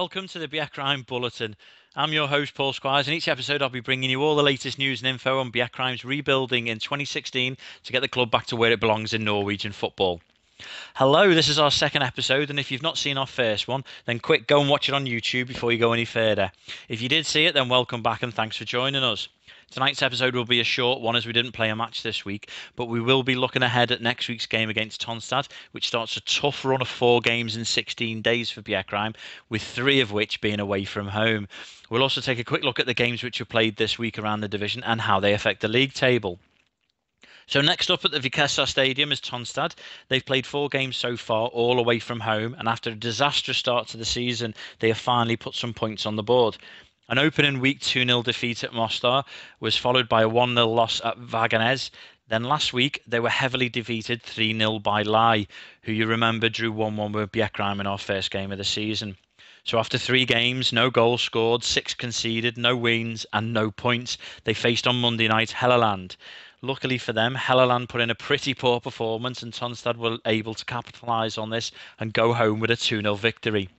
Welcome to the Bjerkreim Bulletin. I'm your host, Paul Squires, and each episode I'll be bringing you all the latest news and info on Bjerkreim's rebuilding in 2016 to get the club back to where it belongs in Norwegian football. Hello, this is our second episode, and if you've not seen our first one, then quick, go and watch it on YouTube before you go any further. If you did see it, then welcome back and thanks for joining us. Tonight's episode will be a short one as we didn't play a match this week, but we will be looking ahead at next week's game against Tonstad, which starts a tough run of four games in 16 days for Bjerkreim, with three of which being away from home. We'll also take a quick look at the games which were played this week around the division and how they affect the league table. So next up at the Vikessa Stadium is Tonstad. They've played four games so far, all away from home, and after a disastrous start to the season, they have finally put some points on the board. An opening week 2 0 defeat at Moster was followed by a 1 0 loss at Vaganez. Then last week, they were heavily defeated 3 0 by Lai, who you remember drew 1 1 with Bjerkreim in our first game of the season. So after three games, no goals scored, six conceded, no wins, and no points, they faced on Monday night Helleland. Luckily for them, Helleland put in a pretty poor performance, and Tonstad were able to capitalise on this and go home with a 2 0 victory.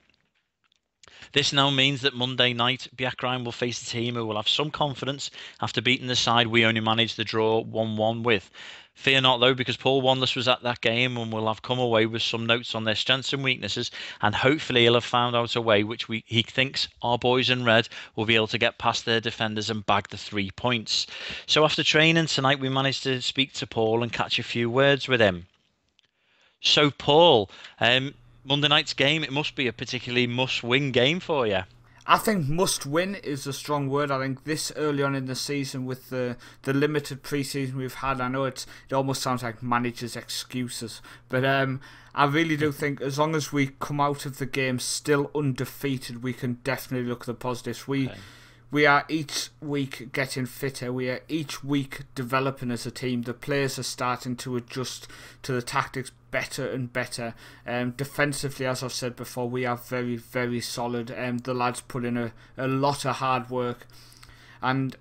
This now means that Monday night, Bjerkreim will face a team who will have some confidence after beating the side we only managed the draw 1 1 with. Fear not, though, because Paul Wanless was at that game and will have come away with some notes on their strengths and weaknesses, and hopefully he'll have found out a way which we, he thinks our boys in red will be able to get past their defenders and bag the three points. So after training tonight, we managed to speak to Paul and catch a few words with him. So, Paul, um, Monday night's game, it must be a particularly must win game for you. I think must win is a strong word. I think this early on in the season, with the the limited preseason we've had, I know it's it almost sounds like managers' excuses, but um, I really do think as long as we come out of the game still undefeated, we can definitely look at the positives. We. Okay we are each week getting fitter. We are each week developing as a team. The players are starting to adjust to the tactics better and better. Um, defensively, as I've said before, we are very, very solid. Um, the lads put in a, a lot of hard work. And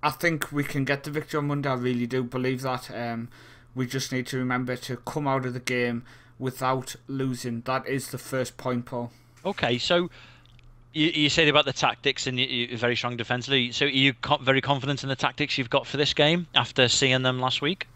I think we can get the victory on Monday. I really do believe that. Um, we just need to remember to come out of the game without losing. That is the first point, Paul. Okay, so you, you said about the tactics and you're very strong defensively. So are you very confident in the tactics you've got for this game after seeing them last week?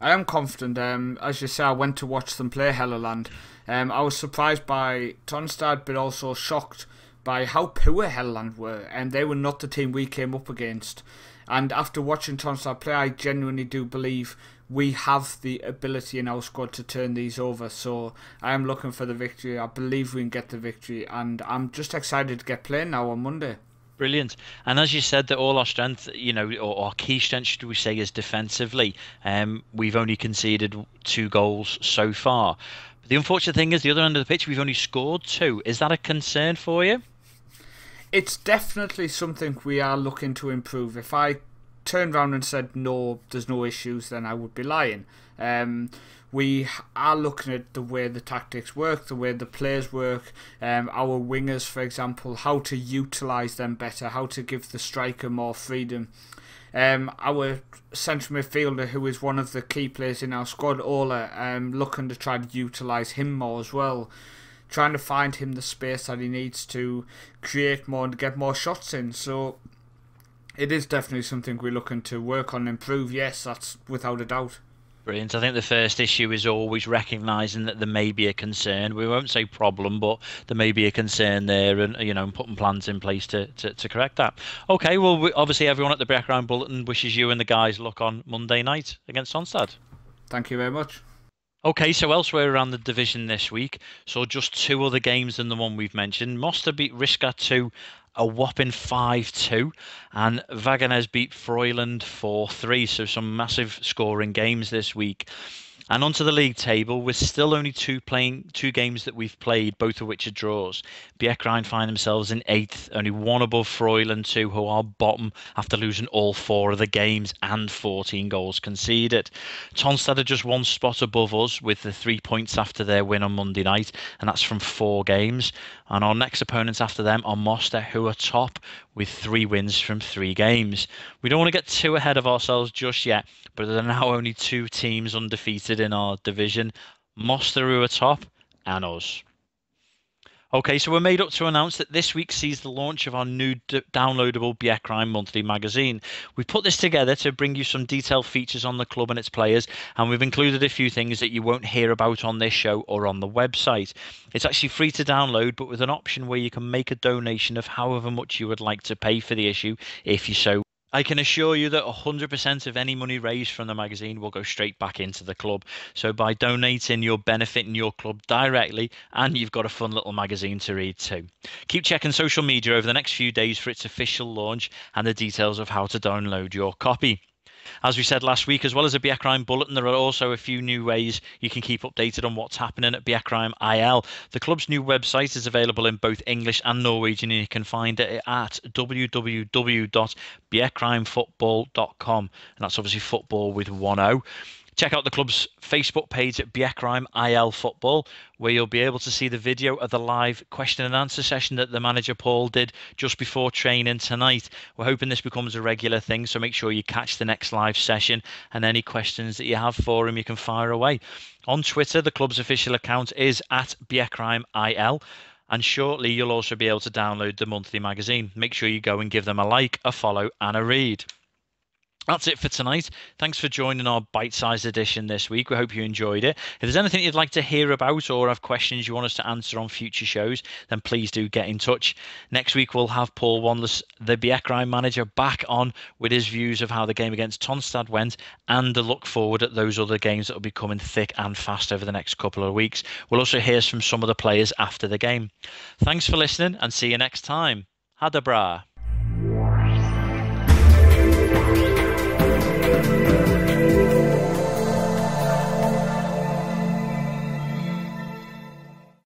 I am confident. Um, as you say, I went to watch them play Helleland. Um, I was surprised by Tonstad, but also shocked by how poor Helleland were, and they were not the team we came up against. And after watching Tonstad play, I genuinely do believe we have the ability in our squad to turn these over. So I am looking for the victory. I believe we can get the victory, and I'm just excited to get playing now on Monday. Brilliant. And as you said, that all our strength, you know, or our key strength, should we say, is defensively. Um, we've only conceded two goals so far. But the unfortunate thing is, the other end of the pitch, we've only scored two. Is that a concern for you? It's definitely something we are looking to improve. If I turned around and said no, there's no issues, then I would be lying. Um, we are looking at the way the tactics work, the way the players work, um, our wingers, for example, how to utilise them better, how to give the striker more freedom. Um, our central midfielder, who is one of the key players in our squad, Ola, um, looking to try to utilise him more as well. Trying to find him the space that he needs to create more and get more shots in. So it is definitely something we're looking to work on and improve. Yes, that's without a doubt. Brilliant. I think the first issue is always recognising that there may be a concern. We won't say problem, but there may be a concern there, and you know, putting plans in place to, to, to correct that. Okay. Well, we, obviously, everyone at the Bjerkreim bulletin wishes you and the guys luck on Monday night against Tonstad. Thank you very much. Okay, so elsewhere around the division this week, so just two other games than the one we've mentioned. Moster beat Riska 2 a whopping 5 2. And Vaganez beat Freuland 4 3. So some massive scoring games this week. And onto the league table, we're still only two playing two games that we've played, both of which are draws. Bjerkreim find themselves in eighth, only one above Freuland, two who are bottom after losing all four of the games and 14 goals conceded. Tonstad are just one spot above us with the three points after their win on Monday night, and that's from four games. And our next opponents after them are Moster, who are top with three wins from three games. We don't want to get too ahead of ourselves just yet, but there are now only two teams undefeated in our division Moster, who are top, and us. Okay, so we're made up to announce that this week sees the launch of our new d- downloadable Bjerkreim monthly magazine. We put this together to bring you some detailed features on the club and its players, and we've included a few things that you won't hear about on this show or on the website. It's actually free to download, but with an option where you can make a donation of however much you would like to pay for the issue if you so I can assure you that 100% of any money raised from the magazine will go straight back into the club. So by donating, you're benefiting your club directly, and you've got a fun little magazine to read too. Keep checking social media over the next few days for its official launch and the details of how to download your copy. As we said last week, as well as a Bjerkreim Bulletin, there are also a few new ways you can keep updated on what's happening at Bjerkreim IL. The club's new website is available in both English and Norwegian, and you can find it at www.bjerkreimfotball.com. And that's obviously football with one O. Check out the club's Facebook page at Bjerkreim IL Football, where you'll be able to see the video of the live question and answer session that the manager Paul did just before training tonight. We're hoping this becomes a regular thing, so make sure you catch the next live session and any questions that you have for him, you can fire away. On Twitter, the club's official account is at Bjerkreim IL and shortly you'll also be able to download the monthly magazine. Make sure you go and give them a like, a follow, and a read. That's it for tonight. Thanks for joining our bite sized edition this week. We hope you enjoyed it. If there's anything you'd like to hear about or have questions you want us to answer on future shows, then please do get in touch. Next week, we'll have Paul Wanless, the Bjerkreim manager, back on with his views of how the game against Tonstad went and a look forward at those other games that will be coming thick and fast over the next couple of weeks. We'll also hear from some of the players after the game. Thanks for listening and see you next time. Ha det bra.